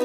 Ja,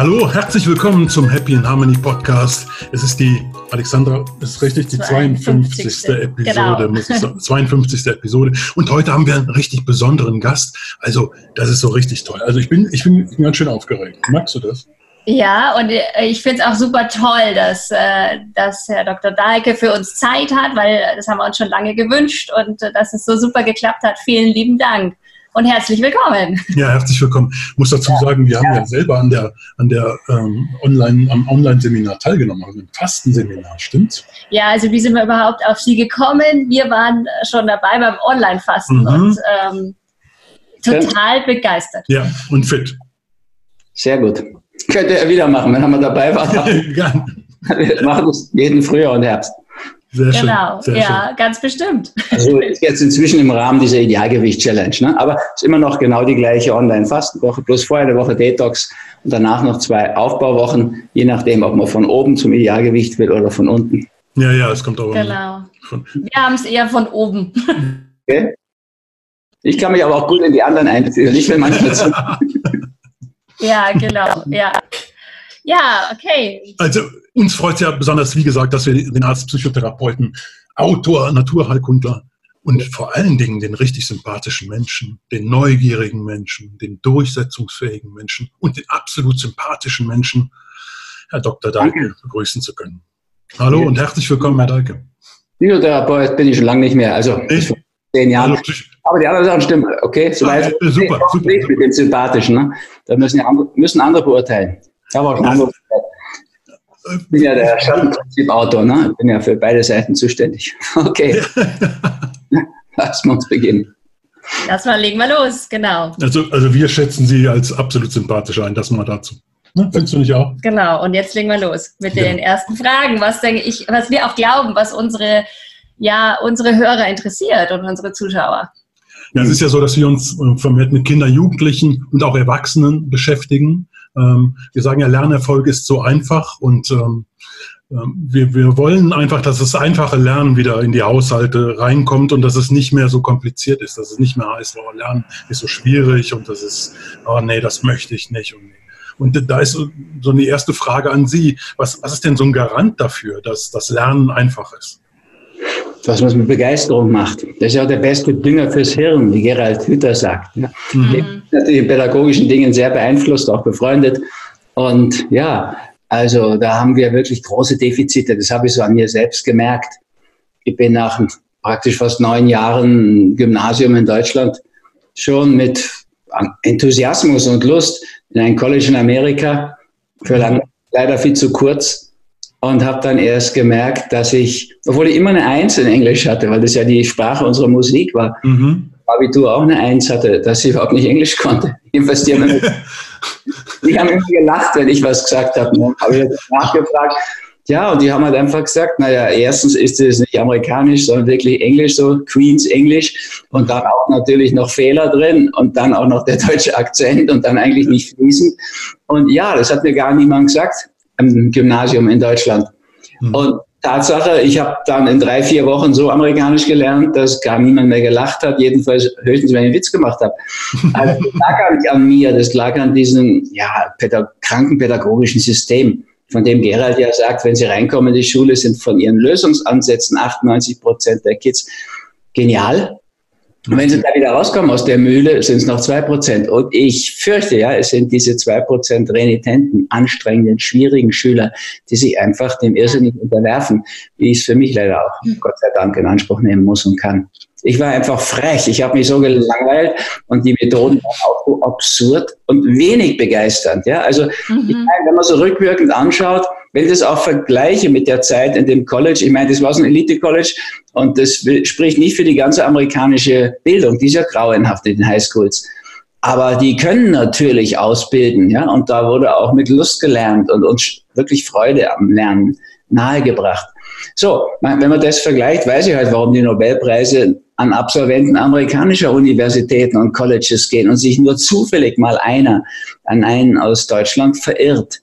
hallo, herzlich willkommen zum Happy and Harmony Podcast. Es ist die, Alexandra, ist richtig, die 52. 52. Episode, genau. 52. Episode. Und heute haben wir einen richtig besonderen Gast. Also, das ist so richtig toll. Also, ich bin, ich bin, ich bin ganz schön aufgeregt. Magst du das? Ja, und äh, ich finde es auch super toll, dass, äh, dass Herr Dr. Dahlke für uns Zeit hat, weil das haben wir uns schon lange gewünscht und äh, dass es so super geklappt hat. Vielen lieben Dank und herzlich willkommen. Ja, herzlich willkommen. Ich muss dazu sagen, wir haben ja, ja selber an der, an der ähm, Online, am Online-Seminar teilgenommen, also im Fastenseminar, stimmt's? Ja, also wie sind wir überhaupt auf Sie gekommen? Wir waren schon dabei beim Online-Fasten mhm. und ähm, total ja. begeistert. Ja, und fit. Sehr gut. Könnt ihr wieder machen, wenn wir dabei waren. wir machen es jeden Frühjahr und Herbst. Sehr genau, schön, ja, schön. ganz bestimmt. Also ist jetzt inzwischen im Rahmen dieser Idealgewicht-Challenge, ne? aber es ist immer noch genau die gleiche Online-Fastenwoche, plus vorher eine Woche Detox und danach noch zwei Aufbauwochen, je nachdem, ob man von oben zum Idealgewicht will oder von unten. Ja, ja, es kommt auch. Genau. Von Wir haben es eher von oben. Okay. Ich kann mich aber auch gut in die anderen einführen. Ich will manchmal Ja, genau, ja. Ja, okay. Also uns freut es ja besonders, wie gesagt, dass wir den Arzt, Psychotherapeuten, Autor, Naturheilkundler und vor allen Dingen den richtig sympathischen Menschen, den neugierigen Menschen, den durchsetzungsfähigen Menschen und den absolut sympathischen Menschen, Herr Dr. Dahlke, begrüßen zu können. Hallo und herzlich willkommen, Herr Dahlke. Psychotherapeut bin ich schon lange nicht mehr, also ich? Zehn Jahren. Also, aber die anderen Sachen stimmen, okay? Soweit. Ah, super, super. Mit dem Sympathischen, ne? Da müssen, ja andere, müssen andere beurteilen. Ich habe auch schon andere ich bin ja der Schattenprinzip-Autor, ne? Ich bin ja für beide Seiten zuständig. Okay. Lass uns beginnen. Das mal legen wir los, genau. Also, also wir schätzen Sie als absolut sympathisch ein, das mal dazu. Ne? Findest du nicht auch? Genau, und jetzt legen wir los mit ja. den ersten Fragen, was denke ich, was wir auch glauben, was unsere, ja, unsere Hörer interessiert und unsere Zuschauer. Ja, es ist ja so, dass wir uns äh, vermehrt mit Kindern, Jugendlichen und auch Erwachsenen beschäftigen. Ähm, wir sagen ja, Lernerfolg ist so einfach und ähm, ähm, wir, wir wollen einfach, dass das einfache Lernen wieder in die Haushalte reinkommt und dass es nicht mehr so kompliziert ist, dass es nicht mehr heißt, oh, Lernen ist so schwierig und das ist, oh nee, das möchte ich nicht. Und, und da ist so eine erste Frage an Sie. Was, was ist denn so ein Garant dafür, dass das Lernen einfach ist? Was man mit Begeisterung macht. Das ist ja auch der beste Dünger fürs Hirn, wie Gerald Hüther sagt. Ja. Mhm. Natürlich in pädagogischen Dingen sehr beeinflusst, auch befreundet. Und ja, also da haben wir wirklich große Defizite. Das habe ich so an mir selbst gemerkt. Ich bin nach praktisch fast neun Jahren Gymnasium in Deutschland schon mit Enthusiasmus und Lust in ein College in Amerika für lange, leider viel zu kurz und habe dann erst gemerkt, dass ich, obwohl ich immer eine Eins in Englisch hatte, weil das ja die Sprache unserer Musik war, mhm. Abitur auch eine Eins hatte, dass ich überhaupt nicht Englisch konnte. Jedenfalls die haben, immer, die haben immer gelacht, wenn ich was gesagt habe. Ne? Habe ich nachgefragt. Ja, und die haben halt einfach gesagt, naja, erstens ist es nicht amerikanisch, sondern wirklich Englisch, so Queens Englisch und dann auch natürlich noch Fehler drin und dann auch noch der deutsche Akzent und dann eigentlich nicht fließend. Und ja, das hat mir gar niemand gesagt im Gymnasium in Deutschland. Mhm. Und Tatsache, ich habe dann in drei, vier Wochen so amerikanisch gelernt, dass gar niemand mehr gelacht hat, jedenfalls höchstens, wenn ich einen Witz gemacht habe. Also das lag nicht an mir, das lag an diesem ja, krankenpädagogischen System, von dem Gerald ja sagt, wenn sie reinkommen in die Schule, sind von ihren Lösungsansätzen 98 Prozent der Kids genial. Und wenn sie da wieder rauskommen aus der Mühle, sind es noch zwei Prozent. Und ich fürchte, ja, es sind diese zwei Prozent renitenten, anstrengenden, schwierigen Schüler, die sich einfach dem Irrsinnig unterwerfen, wie ich es für mich leider auch, mhm. Gott sei Dank, in Anspruch nehmen muss und kann. Ich war einfach frech. Ich habe mich so gelangweilt und die Methoden waren auch so absurd und wenig begeisternd. Ja, also mhm. ich meine, wenn man so rückwirkend anschaut, wenn ich das auch vergleiche mit der Zeit in dem College, ich meine, das war so ein Elite-College und das spricht nicht für die ganze amerikanische Bildung, die ist ja grauenhaft in den Highschools. Aber die können natürlich ausbilden, ja, und da wurde auch mit Lust gelernt und uns wirklich Freude am Lernen nahegebracht. So, wenn man das vergleicht, weiß ich halt, warum die Nobelpreise an Absolventen amerikanischer Universitäten und Colleges gehen und sich nur zufällig mal einer an einen aus Deutschland verirrt.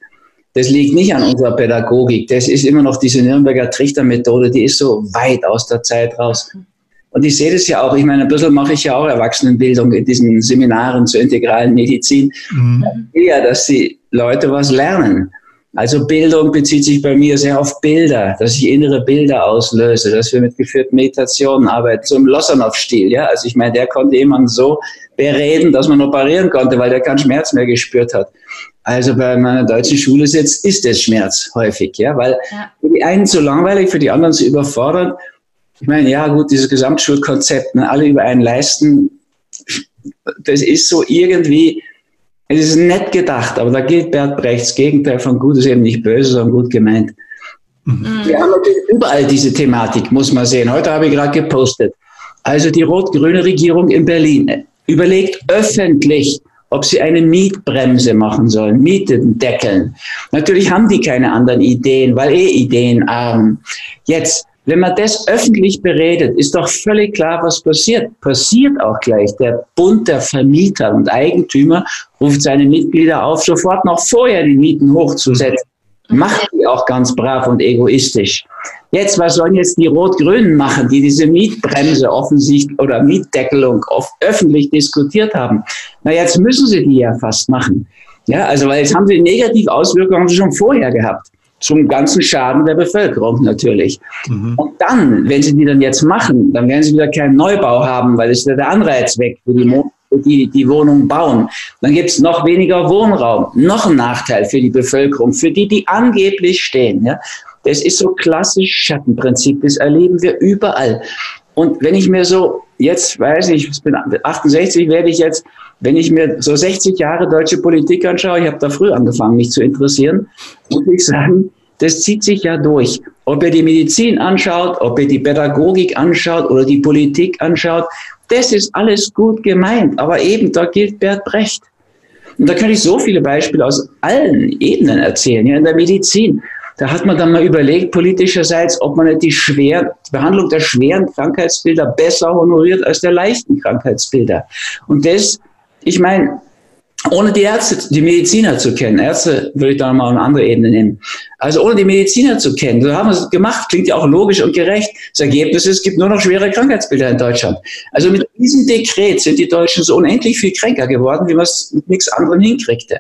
Das liegt nicht an unserer Pädagogik. Das ist immer noch diese Nürnberger Trichtermethode, die ist so weit aus der Zeit raus. Und ich sehe das ja auch, ich meine, ein bisschen mache ich ja auch Erwachsenenbildung in diesen Seminaren zur integralen Medizin. Mhm. Ja, dass die Leute was lernen. Also Bildung bezieht sich bei mir sehr auf Bilder, dass ich innere Bilder auslöse, dass wir mit geführten Meditationen arbeiten, so im Lossanov-Stil. Ja? Also ich meine, der konnte jemanden so bereden, dass man operieren konnte, weil der keinen Schmerz mehr gespürt hat. Also bei meiner deutschen Schule sitzt, ist es Schmerz häufig, ja, weil ja. für die einen zu langweilig, für die anderen zu überfordern. Ich meine, ja gut, dieses Gesamtschulkonzept, ne, alle über einen leisten, das ist so irgendwie, es ist nett gedacht, aber da gilt Bert Brechts Gegenteil von gut ist eben nicht böse, sondern gut gemeint. Mhm. Wir haben natürlich überall diese Thematik, muss man sehen. Heute habe ich gerade gepostet. Also die rot-grüne Regierung in Berlin überlegt öffentlich, ob sie eine Mietbremse machen sollen, Mieten deckeln. Natürlich haben die keine anderen Ideen, weil eh ideenarm. Jetzt wenn man das öffentlich beredet, ist doch völlig klar, was passiert. Passiert auch gleich. Der Bund der Vermieter und Eigentümer ruft seine Mitglieder auf, sofort noch vorher die Mieten hochzusetzen. Macht die auch ganz brav und egoistisch. Jetzt, was sollen jetzt die Rot-Grünen machen, die diese Mietbremse offensichtlich oder Mietdeckelung oft öffentlich diskutiert haben? Na, jetzt müssen sie die ja fast machen. Ja, also, weil jetzt haben sie negative Auswirkungen schon vorher gehabt zum ganzen Schaden der Bevölkerung natürlich. Mhm. Und dann, wenn sie die dann jetzt machen, dann werden sie wieder keinen Neubau haben, weil es wieder der Anreiz weg für die, die, die Wohnung bauen. Dann gibt es noch weniger Wohnraum, noch ein Nachteil für die Bevölkerung, für die, die angeblich stehen. Ja? Das ist so klassisch Schattenprinzip, das erleben wir überall. Und wenn ich mir so, jetzt weiß ich, ich bin 68, werde ich jetzt wenn ich mir so 60 Jahre deutsche Politik anschaue, ich habe da früh angefangen, mich zu interessieren, muss ich sagen, das zieht sich ja durch. Ob ihr die Medizin anschaut, ob ihr die Pädagogik anschaut oder die Politik anschaut, das ist alles gut gemeint. Aber eben, da gilt Bert Brecht. Und da kann ich so viele Beispiele aus allen Ebenen erzählen. Ja, in der Medizin, da hat man dann mal überlegt, politischerseits, ob man nicht die, schwer, die Behandlung der schweren Krankheitsbilder besser honoriert als der leichten Krankheitsbilder. Und das ich meine, ohne die Ärzte, die Mediziner zu kennen, Ärzte würde ich da mal eine andere Ebene nehmen. Also ohne die Mediziner zu kennen, so haben wir es gemacht, klingt ja auch logisch und gerecht. Das Ergebnis ist, es gibt nur noch schwere Krankheitsbilder in Deutschland. Also mit diesem Dekret sind die Deutschen so unendlich viel kränker geworden, wie man es mit nichts anderem hinkriegte.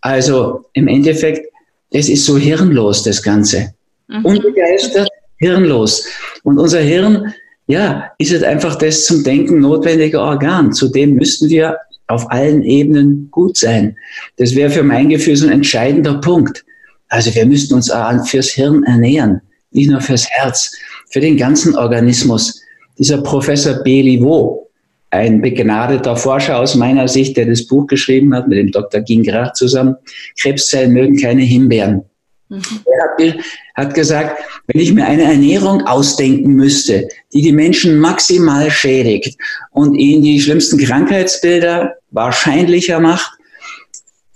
Also im Endeffekt, es ist so hirnlos, das Ganze. Mhm. Unbegeistert, hirnlos. Und unser Hirn, ja, ist es einfach das zum Denken notwendige Organ. Zudem müssten wir auf allen Ebenen gut sein. Das wäre für mein Gefühl so ein entscheidender Punkt. Also wir müssten uns fürs Hirn ernähren, nicht nur fürs Herz, für den ganzen Organismus. Dieser Professor Béliveau, ein begnadeter Forscher aus meiner Sicht, der das Buch geschrieben hat mit dem Dr. Gingras zusammen, Krebszellen mögen keine Himbeeren. Mhm. Er hat, hat gesagt, wenn ich mir eine Ernährung ausdenken müsste, die die Menschen maximal schädigt und ihnen die schlimmsten Krankheitsbilder wahrscheinlicher macht,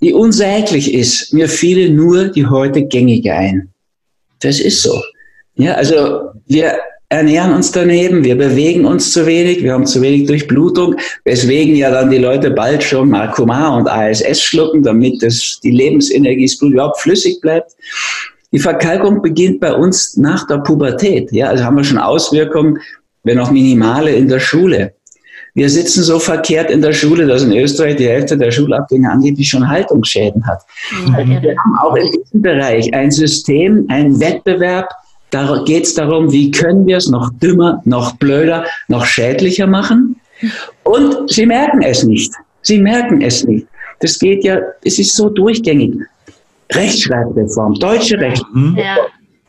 die unsäglich ist, mir fiele nur die heute gängige ein. Das ist so. Ja, also wir ernähren uns daneben, wir bewegen uns zu wenig, wir haben zu wenig Durchblutung, weswegen ja dann die Leute bald schon Marcomar und ASS schlucken, damit das, die Lebensenergie überhaupt flüssig bleibt. Die Verkalkung beginnt bei uns nach der Pubertät. Ja, also haben wir schon Auswirkungen, wenn auch minimale in der Schule. Wir sitzen so verkehrt in der Schule, dass in Österreich die Hälfte der Schulabgänger angeblich schon Haltungsschäden hat. Also wir haben auch in diesem Bereich ein System, ein Wettbewerb, da geht es darum, wie können wir es noch dümmer, noch blöder, noch schädlicher machen. Und sie merken es nicht. Sie merken es nicht. Das geht ja, es ist so durchgängig. Rechtschreibreform, deutsche Rechtschreibreform. Ja.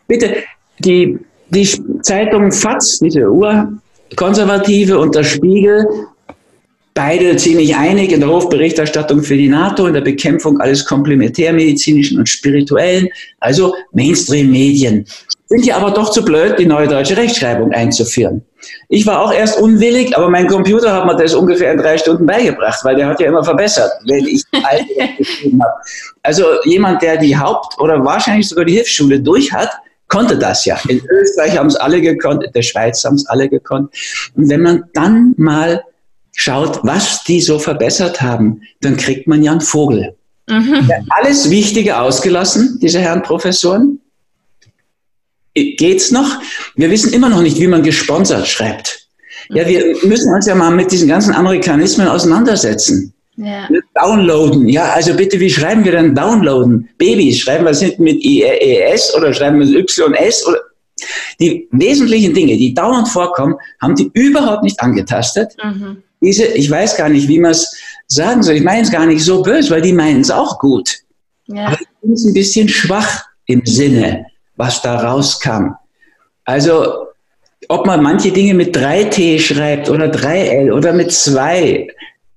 Bitte, die, die Zeitung FATS, diese Urkonservative und der Spiegel, beide ziemlich einig in der Hofberichterstattung für die NATO, in der Bekämpfung alles komplementärmedizinischen und spirituellen, also Mainstream-Medien sind ja aber doch zu blöd, die neue deutsche Rechtschreibung einzuführen. Ich war auch erst unwillig, aber mein Computer hat mir das ungefähr in drei Stunden beigebracht, weil der hat ja immer verbessert, wenn ich alte geschrieben habe. Also jemand, der die Haupt- oder wahrscheinlich sogar die Hilfsschule durch hat, konnte das ja. In Österreich haben es alle gekonnt, in der Schweiz haben es alle gekonnt. Und wenn man dann mal schaut, was die so verbessert haben, dann kriegt man ja einen Vogel. Mhm. Alles Wichtige ausgelassen, diese Herren Professoren. Geht's noch? Wir wissen immer noch nicht, wie man gesponsert schreibt. Ja, wir müssen uns ja mal mit diesen ganzen Amerikanismen auseinandersetzen. Ja. Downloaden. Ja, also bitte, wie schreiben wir denn downloaden? Babys, schreiben wir es hinten mit IES oder schreiben wir es YS oder die wesentlichen Dinge, die dauernd vorkommen, haben die überhaupt nicht angetastet. Mhm. Diese, ich weiß gar nicht, wie man es sagen soll. Ich meine es gar nicht so böse, weil die meinen es auch gut. Ja. Aber ich finde es ein bisschen schwach im Sinne, was da rauskam. Also, ob man manche Dinge mit 3T schreibt oder 3L oder mit 2,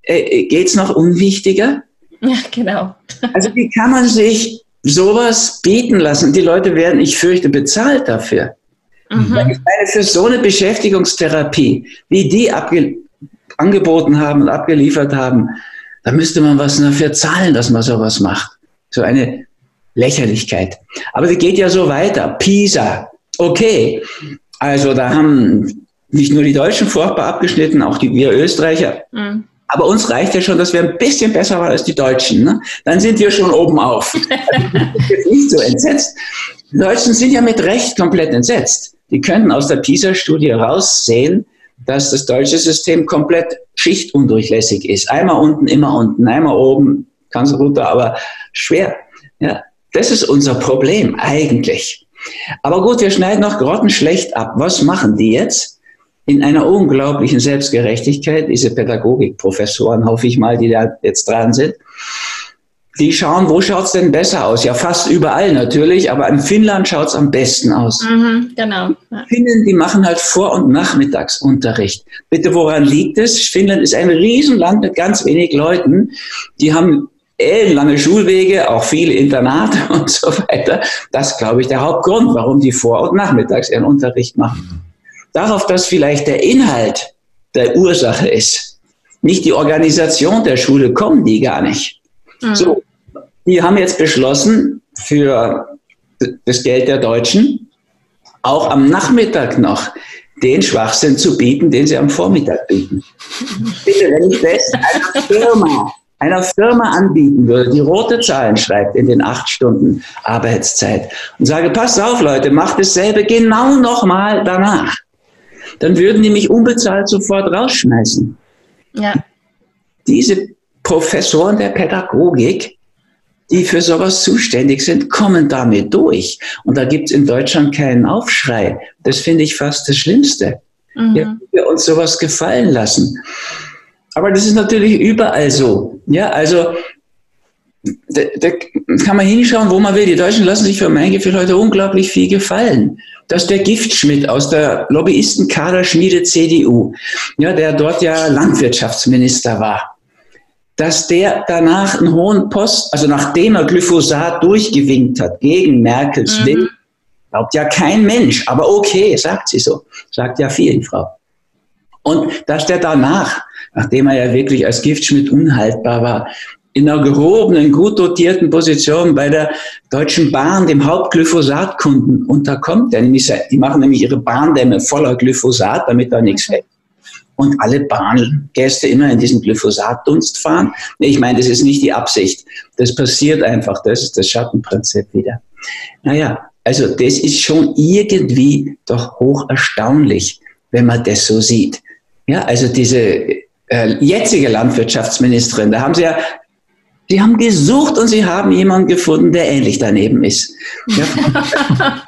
äh, geht es noch unwichtiger? Ja, genau. also, wie kann man sich sowas bieten lassen? Die Leute werden, ich fürchte, bezahlt dafür. Mhm. Ich meine, für so eine Beschäftigungstherapie, wie die angeboten haben und abgeliefert haben, da müsste man was dafür zahlen, dass man sowas macht. So eine Lächerlichkeit. Aber sie geht ja so weiter. Pisa. Okay. Also da haben nicht nur die Deutschen furchtbar abgeschnitten, auch die, wir Österreicher. Mhm. Aber uns reicht ja schon, dass wir ein bisschen besser waren als die Deutschen. Ne? Dann sind wir schon oben auf. Also, nicht so entsetzt. Die Deutschen sind ja mit Recht komplett entsetzt. Die könnten aus der PISA-Studie raussehen, dass das deutsche System komplett schichtundurchlässig ist. Einmal unten, immer unten, einmal oben, ganz runter, aber schwer. Ja, das ist unser Problem eigentlich. Aber gut, wir schneiden noch grottenschlecht ab. Was machen die jetzt? In einer unglaublichen Selbstgerechtigkeit, diese Pädagogikprofessoren, hoffe ich mal, die da jetzt dran sind die schauen, wo schaut's denn besser aus? Ja, fast überall natürlich, aber in Finnland schaut's am besten aus. Mhm, genau. Finnen, die machen halt Vor- und Nachmittagsunterricht. Bitte, woran liegt es? Finnland ist ein Riesenland mit ganz wenig Leuten. Die haben ellenlange Schulwege, auch viele Internate und so weiter. Das ist, glaube ich, der Hauptgrund, warum die Vor- und Nachmittags ihren Unterricht machen. Darauf, dass vielleicht der Inhalt der Ursache ist, nicht die Organisation der Schule, kommen die gar nicht. Mhm. So, die haben jetzt beschlossen, für das Geld der Deutschen auch am Nachmittag noch den Schwachsinn zu bieten, den sie am Vormittag bieten. Bitte, wenn ich das einer Firma, einer Firma anbieten würde, die rote Zahlen schreibt in den acht Stunden Arbeitszeit und sage, passt auf Leute, macht dasselbe genau nochmal danach, dann würden die mich unbezahlt sofort rausschmeißen. Ja. Diese Professoren der Pädagogik, die für sowas zuständig sind, kommen damit durch. Und da gibt es in Deutschland keinen Aufschrei. Das finde ich fast das Schlimmste. Mhm. wir uns sowas gefallen lassen. Aber das ist natürlich überall so. Ja, also da, da, kann man hinschauen, wo man will. Die Deutschen lassen sich für mein Gefühl heute unglaublich viel gefallen. Dass der Giftschmidt aus der Lobbyistenkaderschmiede CDU, ja, der dort ja Landwirtschaftsminister war, dass der danach einen hohen Post, also nachdem er Glyphosat durchgewinkt hat gegen Merkels mhm. Willen, glaubt ja kein Mensch, aber okay, sagt sie so, sagt ja viel, Frau. Und dass der danach, nachdem er ja wirklich als Giftschmidt unhaltbar war, in einer gehobenen, gut dotierten Position bei der Deutschen Bahn, dem Hauptglyphosatkunden, unterkommt. Der nämlich, die machen nämlich ihre Bahndämme voller Glyphosat, damit da nichts fällt und alle Bahngäste immer in diesen Glyphosatdunst fahren. Ich meine, das ist nicht die Absicht. Das passiert einfach. Das ist das Schattenprinzip wieder. Naja, also das ist schon irgendwie doch hoch erstaunlich, wenn man das so sieht. Ja, also diese äh, jetzige Landwirtschaftsministerin, da haben sie ja Sie haben gesucht und sie haben jemanden gefunden, der ähnlich daneben ist. Ja.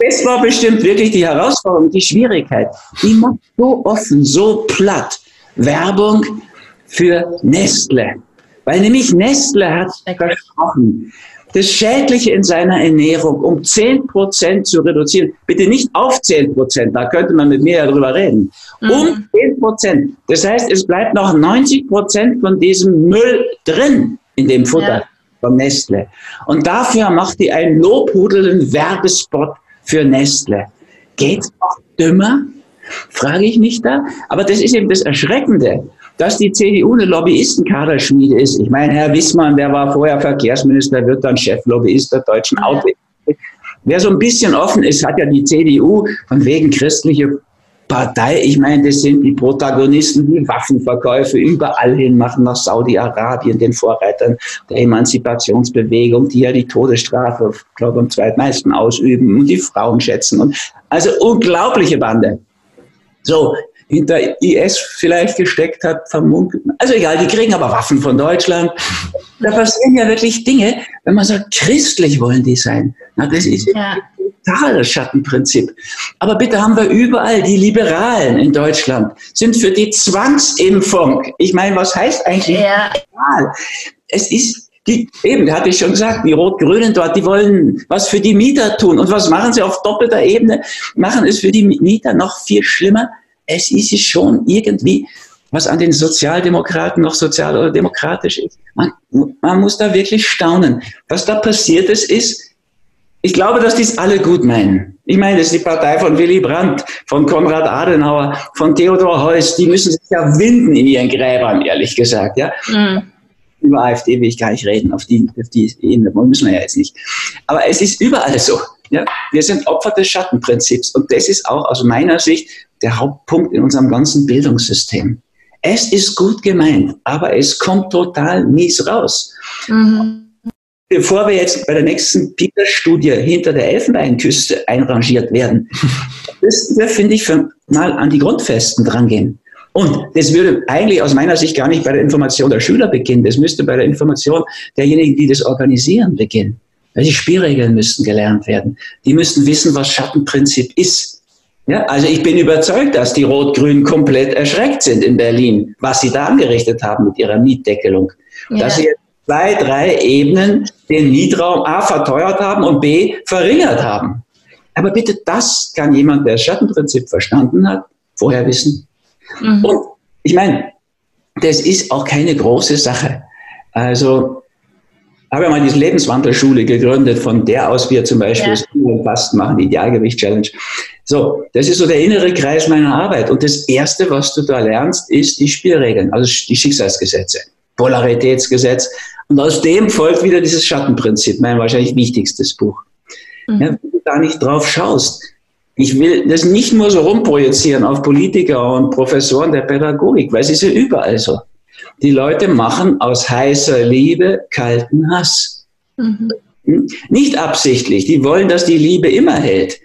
das war bestimmt wirklich die Herausforderung, die Schwierigkeit. Die macht so offen, so platt Werbung für Nestle. Weil nämlich Nestle hat versprochen, das Schädliche in seiner Ernährung um 10% zu reduzieren. Bitte nicht auf 10%, da könnte man mit mir darüber reden. Mhm. Um 10%. Das heißt, es bleibt noch 90% von diesem Müll drin in dem Futter ja. von Nestle. Und dafür macht die einen lobhudelnden Werbespot für Nestle. Geht's noch dümmer? Frage ich mich da. Aber das ist eben das Erschreckende, dass die CDU eine Lobbyistenkaderschmiede ist. Ich meine, Herr Wissmann, der war vorher Verkehrsminister, wird dann Cheflobbyist der deutschen ja. Wer so ein bisschen offen ist, hat ja die CDU von wegen christliche Partei, ich meine, das sind die Protagonisten, die Waffenverkäufe überall hin machen, nach Saudi-Arabien, den Vorreitern der Emanzipationsbewegung, die ja die Todesstrafe, glaube ich, am zweitmeisten ausüben und die Frauen schätzen. Und also unglaubliche Bande. So, hinter IS vielleicht gesteckt hat, vermunkelt. Also egal, die kriegen aber Waffen von Deutschland. Da passieren ja wirklich Dinge, wenn man sagt, christlich wollen die sein. Na, das ist ja. ein totales Schattenprinzip. Aber bitte haben wir überall, die Liberalen in Deutschland sind für die Zwangsimpfung. Ich meine, was heißt eigentlich ja. Es ist die, eben, hatte ich schon gesagt, die Rot-Grünen dort, die wollen was für die Mieter tun. Und was machen sie auf doppelter Ebene? Machen es für die Mieter noch viel schlimmer es ist schon irgendwie, was an den Sozialdemokraten noch sozial oder demokratisch ist. Man, man muss da wirklich staunen. Was da passiert ist, ist, ich glaube, dass die es alle gut meinen. Ich meine, das ist die Partei von Willy Brandt, von Konrad Adenauer, von Theodor Heuss. Die müssen sich ja winden in ihren Gräbern, ehrlich gesagt. Ja? Mhm. Über AfD will ich gar nicht reden, auf die, auf die Ebene müssen wir ja jetzt nicht. Aber es ist überall so. Ja? Wir sind Opfer des Schattenprinzips. Und das ist auch aus meiner Sicht der Hauptpunkt in unserem ganzen Bildungssystem. Es ist gut gemeint, aber es kommt total mies raus. Mhm. Bevor wir jetzt bei der nächsten PISA-Studie hinter der Elfenbeinküste einrangiert werden, müssen wir, finde ich, mal an die Grundfesten drangehen. Und das würde eigentlich aus meiner Sicht gar nicht bei der Information der Schüler beginnen. Das müsste bei der Information derjenigen, die das organisieren, beginnen. Die Spielregeln müssten gelernt werden. Die müssten wissen, was Schattenprinzip ist. Ja, also ich bin überzeugt, dass die Rot-Grünen komplett erschreckt sind in Berlin, was sie da angerichtet haben mit ihrer Mietdeckelung. Ja. Dass sie zwei, drei Ebenen den Mietraum A verteuert haben und B verringert haben. Aber bitte, das kann jemand, der das Schattenprinzip verstanden hat, vorher wissen. Mhm. Und ich meine, das ist auch keine große Sache. Also habe ja mal diese Lebenswandelschule gegründet, von der aus wir zum Beispiel ja. Fasten machen, die Idealgewicht-Challenge. So, das ist so der innere Kreis meiner Arbeit. Und das Erste, was du da lernst, ist die Spielregeln, also die Schicksalsgesetze, Polaritätsgesetz. Und aus dem folgt wieder dieses Schattenprinzip, mein wahrscheinlich wichtigstes Buch. Mhm. Ja, wenn du da nicht drauf schaust, ich will das nicht nur so rumprojizieren auf Politiker und Professoren der Pädagogik, weil es ist ja überall so. Die Leute machen aus heißer Liebe kalten Hass. Mhm. Nicht absichtlich. Die wollen, dass die Liebe immer hält.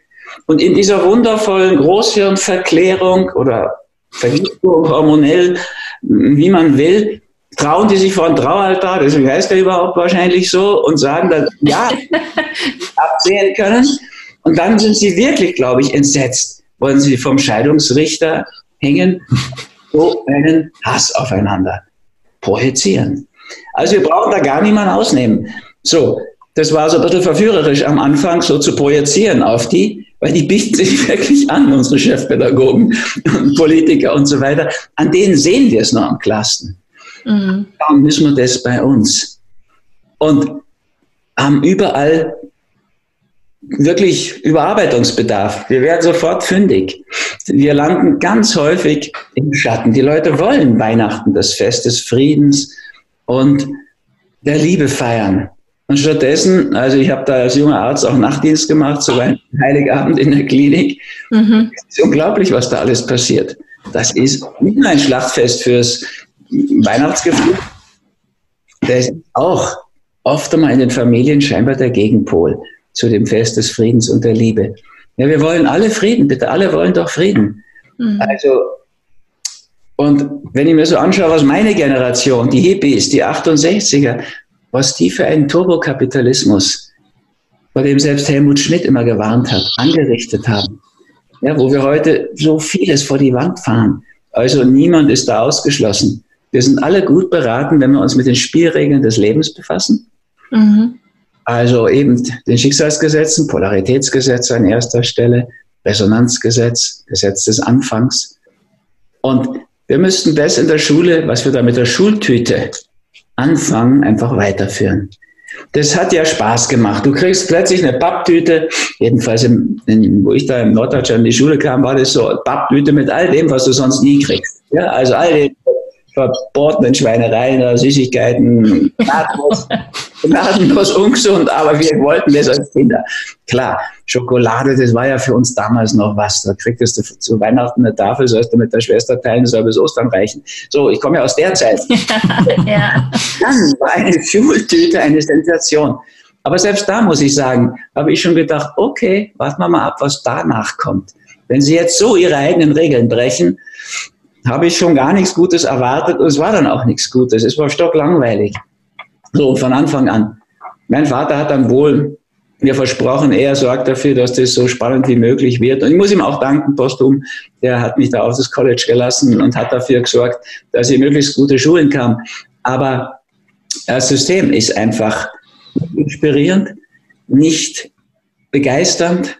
Und in dieser wundervollen Großhirnverklärung oder Vergiftung hormonell, wie man will, trauen die sich vor ein Traualtar, deswegen heißt er überhaupt wahrscheinlich so, und sagen dann, ja, absehen können. Und dann sind sie wirklich, glaube ich, entsetzt, wollen sie vom Scheidungsrichter hängen, so einen Hass aufeinander projizieren. Also wir brauchen da gar niemanden ausnehmen. So, das war so ein bisschen verführerisch am Anfang, so zu projizieren auf die, weil die bieten sich wirklich an, unsere Chefpädagogen und Politiker und so weiter. An denen sehen wir es noch am klarsten. Mhm. Darum müssen wir das bei uns. Und haben überall wirklich Überarbeitungsbedarf. Wir werden sofort fündig. Wir landen ganz häufig im Schatten. Die Leute wollen Weihnachten, das Fest des Friedens und der Liebe feiern. Und stattdessen, also ich habe da als junger Arzt auch Nachtdienst gemacht, sogar einen Heiligabend in der Klinik. Mhm. Es ist unglaublich, was da alles passiert. Das ist nicht nur ein Schlachtfest fürs Weihnachtsgefühl, das ist auch oft einmal in den Familien scheinbar der Gegenpol zu dem Fest des Friedens und der Liebe. Ja, wir wollen alle Frieden, bitte, alle wollen doch Frieden. Mhm. Also, und wenn ich mir so anschaue, was meine Generation, die Hippies, die 68er, was die für einen Turbokapitalismus, vor dem selbst Helmut Schmidt immer gewarnt hat, angerichtet haben. Ja, wo wir heute so vieles vor die Wand fahren. Also niemand ist da ausgeschlossen. Wir sind alle gut beraten, wenn wir uns mit den Spielregeln des Lebens befassen. Mhm. Also eben den Schicksalsgesetzen, Polaritätsgesetz an erster Stelle, Resonanzgesetz, Gesetz des Anfangs. Und wir müssten das in der Schule, was wir da mit der Schultüte anfangen, einfach weiterführen. Das hat ja Spaß gemacht. Du kriegst plötzlich eine Papptüte, jedenfalls, im, in, wo ich da im Norddeutschland in die Schule kam, war das so, Papptüte mit all dem, was du sonst nie kriegst. Ja, also all dem verbotenen Schweinereien Süßigkeiten, gnadenlos, gnadenlos ungesund, aber wir wollten das als Kinder. Klar, Schokolade, das war ja für uns damals noch was. Da kriegtest du zu Weihnachten eine Tafel, sollst du mit der Schwester teilen, soll bis Ostern reichen. So, ich komme ja aus der Zeit. ja. Dann war eine Schultüte eine Sensation. Aber selbst da muss ich sagen, habe ich schon gedacht, okay, warten wir mal ab, was danach kommt. Wenn Sie jetzt so Ihre eigenen Regeln brechen, habe ich schon gar nichts Gutes erwartet und es war dann auch nichts Gutes. Es war stocklangweilig. So von Anfang an. Mein Vater hat dann wohl mir versprochen, er sorgt dafür, dass das so spannend wie möglich wird. Und ich muss ihm auch danken, postum, der hat mich da auf das College gelassen und hat dafür gesorgt, dass ich möglichst gute Schulen kam. Aber das System ist einfach inspirierend, nicht begeisternd,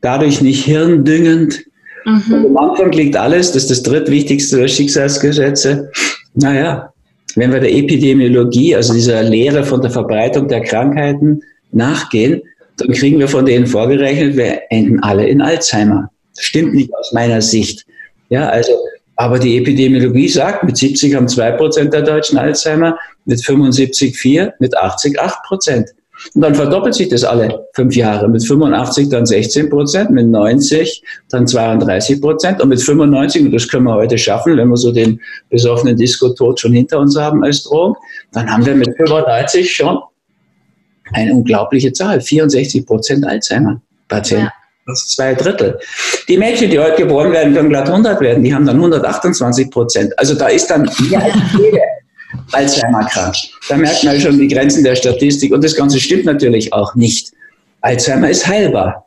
dadurch nicht hirndüngend, Mhm. am Anfang liegt alles, das ist das drittwichtigste der Schicksalsgesetze. Naja, wenn wir der Epidemiologie, also dieser Lehre von der Verbreitung der Krankheiten nachgehen, dann kriegen wir von denen vorgerechnet, wir enden alle in Alzheimer. Das stimmt nicht aus meiner Sicht. Ja, also, aber die Epidemiologie sagt, mit 70 haben 2% der Deutschen Alzheimer, mit 75 4, mit 80 8%. Und dann verdoppelt sich das alle fünf Jahre. Mit 85 dann 16 Prozent, mit 90 dann 32 Prozent und mit 95, und das können wir heute schaffen, wenn wir so den besoffenen Disco-Tod schon hinter uns haben als Drohung, dann haben wir mit 35 schon eine unglaubliche Zahl, 64 Prozent Alzheimer-Patienten. Ja. Das ist zwei Drittel. Die Mädchen, die heute geboren werden, können glatt 100 werden, die haben dann 128 Prozent. Also da ist dann ja, jede Alzheimer krank. Da merkt man schon die Grenzen der Statistik. Und das Ganze stimmt natürlich auch nicht. Alzheimer ist heilbar.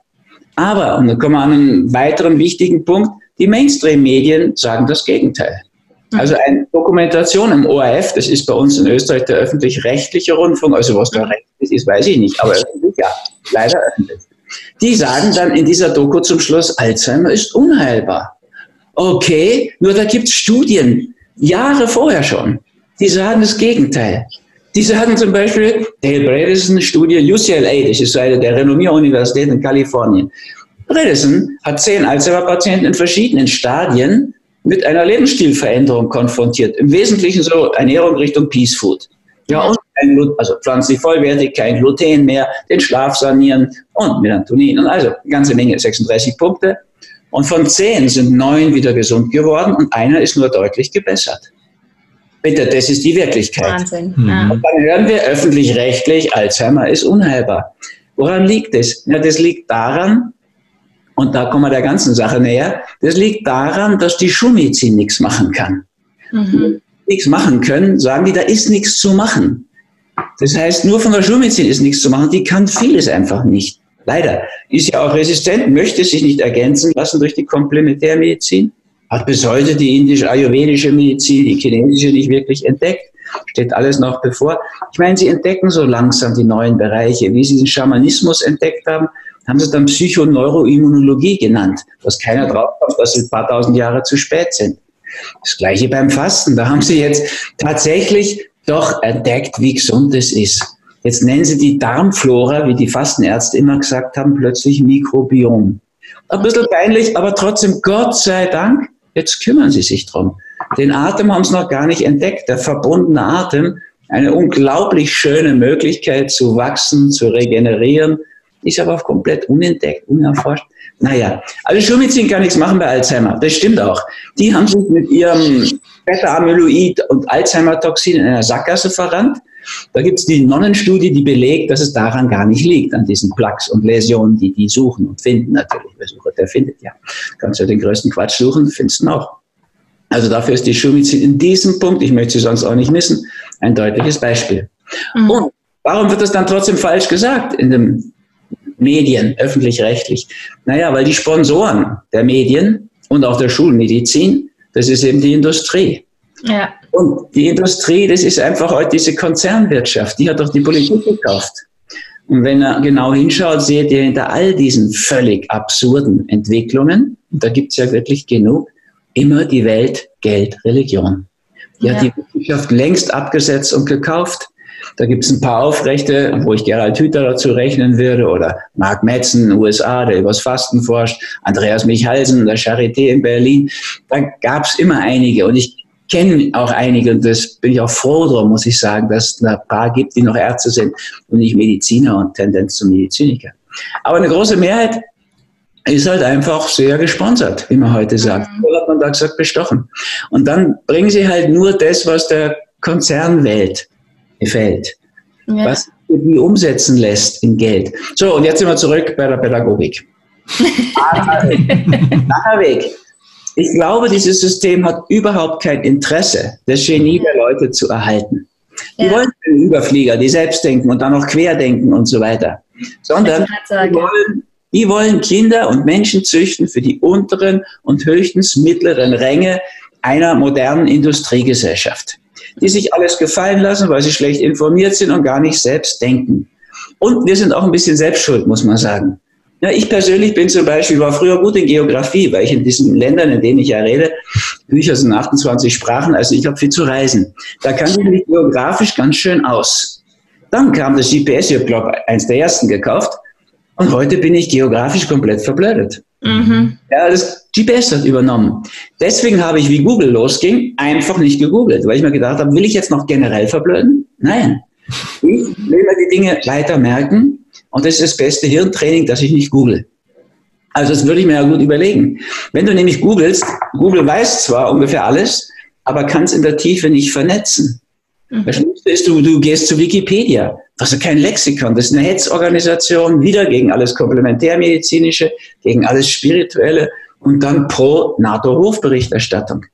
Aber, und dann kommen wir an einen weiteren wichtigen Punkt, die Mainstream-Medien sagen das Gegenteil. Mhm. Also eine Dokumentation im ORF, das ist bei uns in Österreich der öffentlich-rechtliche Rundfunk, also was da rechtlich ist, weiß ich nicht, aber öffentlich ja, leider öffentlich. Die sagen dann in dieser Doku zum Schluss, Alzheimer ist unheilbar. Okay, nur da gibt es Studien, Jahre vorher schon, die sagen das Gegenteil. Die sagen zum Beispiel, Dale Bredesen Studie UCLA, das ist eine der renommierten Universitäten in Kalifornien. Bredesen hat zehn Alzheimer-Patienten in verschiedenen Stadien mit einer Lebensstilveränderung konfrontiert. Im Wesentlichen so Ernährung Richtung Peace Food. Ja, und kein, also pflanzlich vollwertig, kein Gluten mehr, den Schlaf sanieren und Melatonin und also eine ganze Menge, 36 Punkte. Und von zehn sind neun wieder gesund geworden und einer ist nur deutlich gebessert. Bitte, das ist die Wirklichkeit. Wahnsinn. Mhm. Und dann hören wir öffentlich-rechtlich, Alzheimer ist unheilbar. Woran liegt es? Ja, das liegt daran, und da kommen wir der ganzen Sache näher, das liegt daran, dass die Schulmedizin nichts machen kann. Mhm. Nichts machen können, sagen die, da ist nichts zu machen. Das heißt, nur von der Schulmedizin ist nichts zu machen, die kann vieles einfach nicht. Leider. Ist ja auch resistent, möchte sich nicht ergänzen lassen durch die Komplementärmedizin hat bis heute die indisch-ayurvedische Medizin, die chinesische nicht wirklich entdeckt. Steht alles noch bevor. Ich meine, sie entdecken so langsam die neuen Bereiche. Wie sie den Schamanismus entdeckt haben, haben sie dann Psychoneuroimmunologie genannt, was keiner drauf kommt, dass sie ein paar tausend Jahre zu spät sind. Das gleiche beim Fasten. Da haben sie jetzt tatsächlich doch entdeckt, wie gesund es ist. Jetzt nennen sie die Darmflora, wie die Fastenärzte immer gesagt haben, plötzlich Mikrobiom. Ein bisschen peinlich, aber trotzdem, Gott sei Dank, Jetzt kümmern Sie sich drum. Den Atem haben Sie noch gar nicht entdeckt. Der verbundene Atem, eine unglaublich schöne Möglichkeit zu wachsen, zu regenerieren, ist aber komplett unentdeckt, unerforscht. Naja, also Schulmedizin kann nichts machen bei Alzheimer. Das stimmt auch. Die haben sich mit ihrem Beta-Amyloid und Alzheimer-Toxin in einer Sackgasse verrannt. Da gibt es die Nonnenstudie, die belegt, dass es daran gar nicht liegt, an diesen Plaques und Läsionen, die die suchen und finden natürlich. Wer sucht, der findet ja. Kannst ja den größten Quatsch suchen, findest du auch. Also dafür ist die Schulmedizin in diesem Punkt, ich möchte sie sonst auch nicht missen, ein deutliches Beispiel. Mhm. Und warum wird das dann trotzdem falsch gesagt in den Medien, öffentlich-rechtlich? Naja, weil die Sponsoren der Medien und auch der Schulmedizin, das ist eben die Industrie. Ja. Und die Industrie, das ist einfach heute diese Konzernwirtschaft, die hat doch die Politik gekauft. Und wenn ihr genau hinschaut, seht ihr hinter all diesen völlig absurden Entwicklungen, und da gibt es ja wirklich genug, immer die Welt, Geld, Religion. Die ja. hat die Wissenschaft längst abgesetzt und gekauft. Da gibt es ein paar Aufrechte, wo ich Gerald Hüther dazu rechnen würde, oder Mark Metzen, USA, der übers Fasten forscht, Andreas Michalsen, der Charité in Berlin. Da gab es immer einige. Und ich kenne auch einige und das bin ich auch froh drum, muss ich sagen, dass es ein paar gibt, die noch Ärzte sind und nicht Mediziner und Tendenz zum Mediziniker. Aber eine große Mehrheit ist halt einfach sehr gesponsert, wie man heute sagt. Mhm. Oder hat man da gesagt, bestochen. Und dann bringen sie halt nur das, was der Konzernwelt gefällt. Ja. Was die umsetzen lässt in Geld. So, und jetzt sind wir zurück bei der Pädagogik. Nachher Weg. Ich glaube, dieses System hat überhaupt kein Interesse, das Genie der Leute zu erhalten. Die ja. wollen den Überflieger, die selbst denken und dann noch querdenken und so weiter. Sondern die wollen, die wollen Kinder und Menschen züchten für die unteren und höchstens mittleren Ränge einer modernen Industriegesellschaft die sich alles gefallen lassen, weil sie schlecht informiert sind und gar nicht selbst denken. Und wir sind auch ein bisschen selbstschuld, muss man sagen. Ja, ich persönlich bin zum Beispiel, war früher gut in Geografie, weil ich in diesen Ländern, in denen ich ja rede, Bücher sind 28 Sprachen, also ich habe viel zu reisen. Da kann ich mich geografisch ganz schön aus. Dann kam das GPS, ich habe, eins der ersten gekauft. Und heute bin ich geografisch komplett verblödet. Mhm. Ja, das GPS hat übernommen. Deswegen habe ich, wie Google losging, einfach nicht gegoogelt, weil ich mir gedacht habe, will ich jetzt noch generell verblöden? Nein. Ich will mir die Dinge weiter merken und das ist das beste Hirntraining, dass ich nicht google. Also das würde ich mir ja gut überlegen. Wenn du nämlich googelst, Google weiß zwar ungefähr alles, aber kann es in der Tiefe nicht vernetzen. Mhm. Das Schlimmste ist, du, du gehst zu Wikipedia. Das ist kein Lexikon. Das ist eine Hetzorganisation, wieder gegen alles Komplementärmedizinische, gegen alles Spirituelle und dann pro NATO-Hofberichterstattung.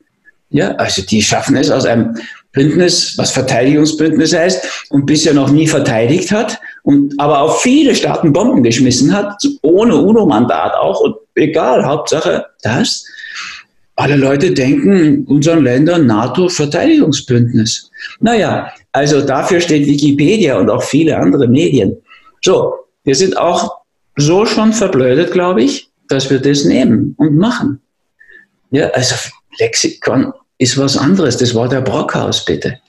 Ja, also die schaffen es aus einem Bündnis, was Verteidigungsbündnis heißt und bisher noch nie verteidigt hat und aber auf viele Staaten Bomben geschmissen hat, ohne UNO-Mandat auch und egal, Hauptsache das. Alle Leute denken in unseren Ländern NATO-Verteidigungsbündnis. Naja, also dafür steht Wikipedia und auch viele andere Medien. So, wir sind auch so schon verblödet, glaube ich, dass wir das nehmen und machen. Ja, also Lexikon ist was anderes. Das war der Brockhaus, bitte.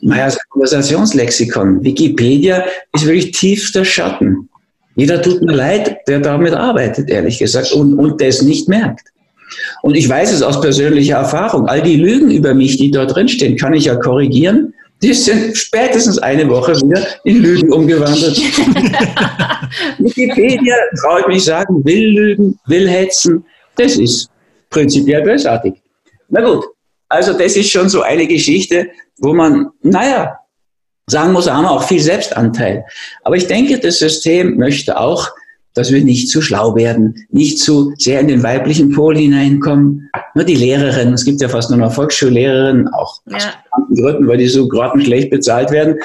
Naja, das Konversationslexikon. Wikipedia ist wirklich tiefster Schatten. Jeder tut mir leid, der damit arbeitet, ehrlich gesagt, und, und das nicht merkt. Und ich weiß es aus persönlicher Erfahrung. All die Lügen über mich, die dort drinstehen, kann ich ja korrigieren. Die sind spätestens eine Woche wieder in Lügen umgewandelt. Wikipedia, traue ich mich sagen, will lügen, will hetzen. Das ist prinzipiell bösartig. Na gut, also das ist schon so eine Geschichte, wo man, naja, sagen muss, haben wir auch viel Selbstanteil. Aber ich denke, das System möchte auch dass wir nicht zu schlau werden, nicht zu sehr in den weiblichen Pol hineinkommen. Nur die Lehrerin, es gibt ja fast nur noch Volksschullehrerinnen, auch aus bestimmten Gründen, weil die so grottenschlecht bezahlt werden.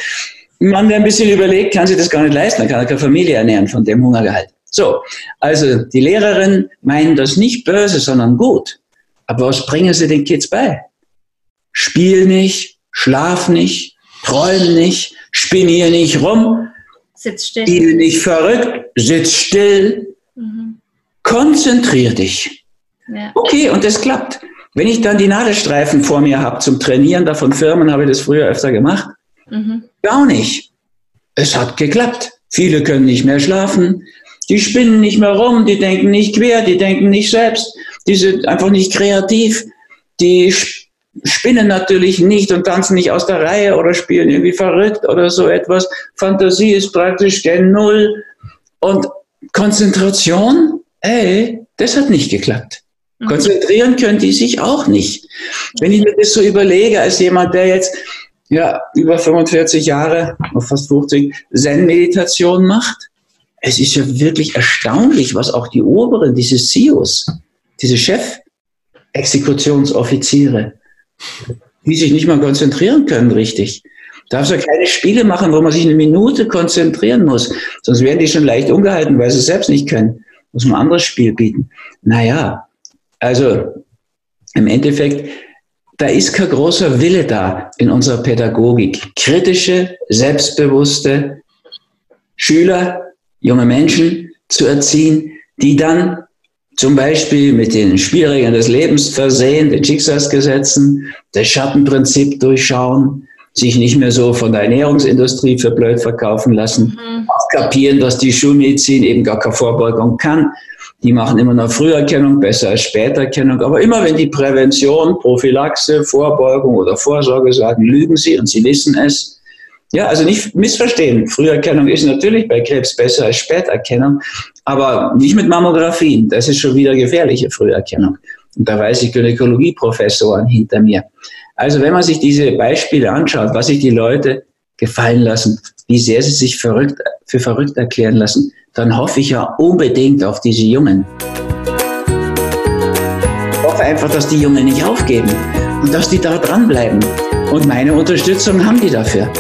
Man, der ein bisschen überlegt, kann sich das gar nicht leisten, dann kann er keine Familie ernähren von dem Hungergehalt. So, also die Lehrerinnen meinen das nicht böse, sondern gut. Aber was bringen sie den Kids bei? Spiel nicht, schlaf nicht, träum nicht, spinnier nicht rum, Sitz still. Spiel nicht verrückt, sitz still. Mhm. Konzentrier dich. Ja. Okay, und das klappt. Wenn ich dann die Nadelstreifen vor mir habe zum Trainieren, da von Firmen habe ich das früher öfter gemacht, mhm. gar nicht. Es hat geklappt. Viele können nicht mehr schlafen. Die spinnen nicht mehr rum, die denken nicht quer, die denken nicht selbst, die sind einfach nicht kreativ. Die spinnen natürlich nicht und tanzen nicht aus der Reihe oder spielen irgendwie verrückt oder so etwas. Fantasie ist praktisch gen Null. Und Konzentration, ey, das hat nicht geklappt. Mhm. Konzentrieren können die sich auch nicht. Wenn ich mir das so überlege, als jemand, der jetzt ja, über 45 Jahre, fast 50, Zen-Meditation macht, es ist ja wirklich erstaunlich, was auch die Oberen, diese CEOs, diese Chef-Exekutionsoffiziere, die sich nicht mal konzentrieren können richtig. Darfst du keine Spiele machen, wo man sich eine Minute konzentrieren muss. Sonst werden die schon leicht umgehalten, weil sie es selbst nicht können. Muss man ein anderes Spiel bieten. Naja, also im Endeffekt, da ist kein großer Wille da in unserer Pädagogik. Kritische, selbstbewusste Schüler, junge Menschen zu erziehen, die dann zum Beispiel mit den Spielregeln des Lebens versehen, den Schicksalsgesetzen, das Schattenprinzip durchschauen, sich nicht mehr so von der Ernährungsindustrie für blöd verkaufen lassen, mhm. auch kapieren, dass die Schulmedizin eben gar keine Vorbeugung kann. Die machen immer noch Früherkennung besser als Späterkennung. Aber immer wenn die Prävention, Prophylaxe, Vorbeugung oder Vorsorge sagen, lügen sie und sie wissen es. Ja, also nicht missverstehen. Früherkennung ist natürlich bei Krebs besser als Späterkennung, aber nicht mit Mammographien. Das ist schon wieder gefährliche Früherkennung. Und da weiß ich Gynäkologieprofessoren hinter mir. Also wenn man sich diese Beispiele anschaut, was sich die Leute gefallen lassen, wie sehr sie sich verrückt, für verrückt erklären lassen, dann hoffe ich ja unbedingt auf diese Jungen. Ich hoffe einfach, dass die Jungen nicht aufgeben und dass die da dranbleiben. Und meine Unterstützung haben die dafür.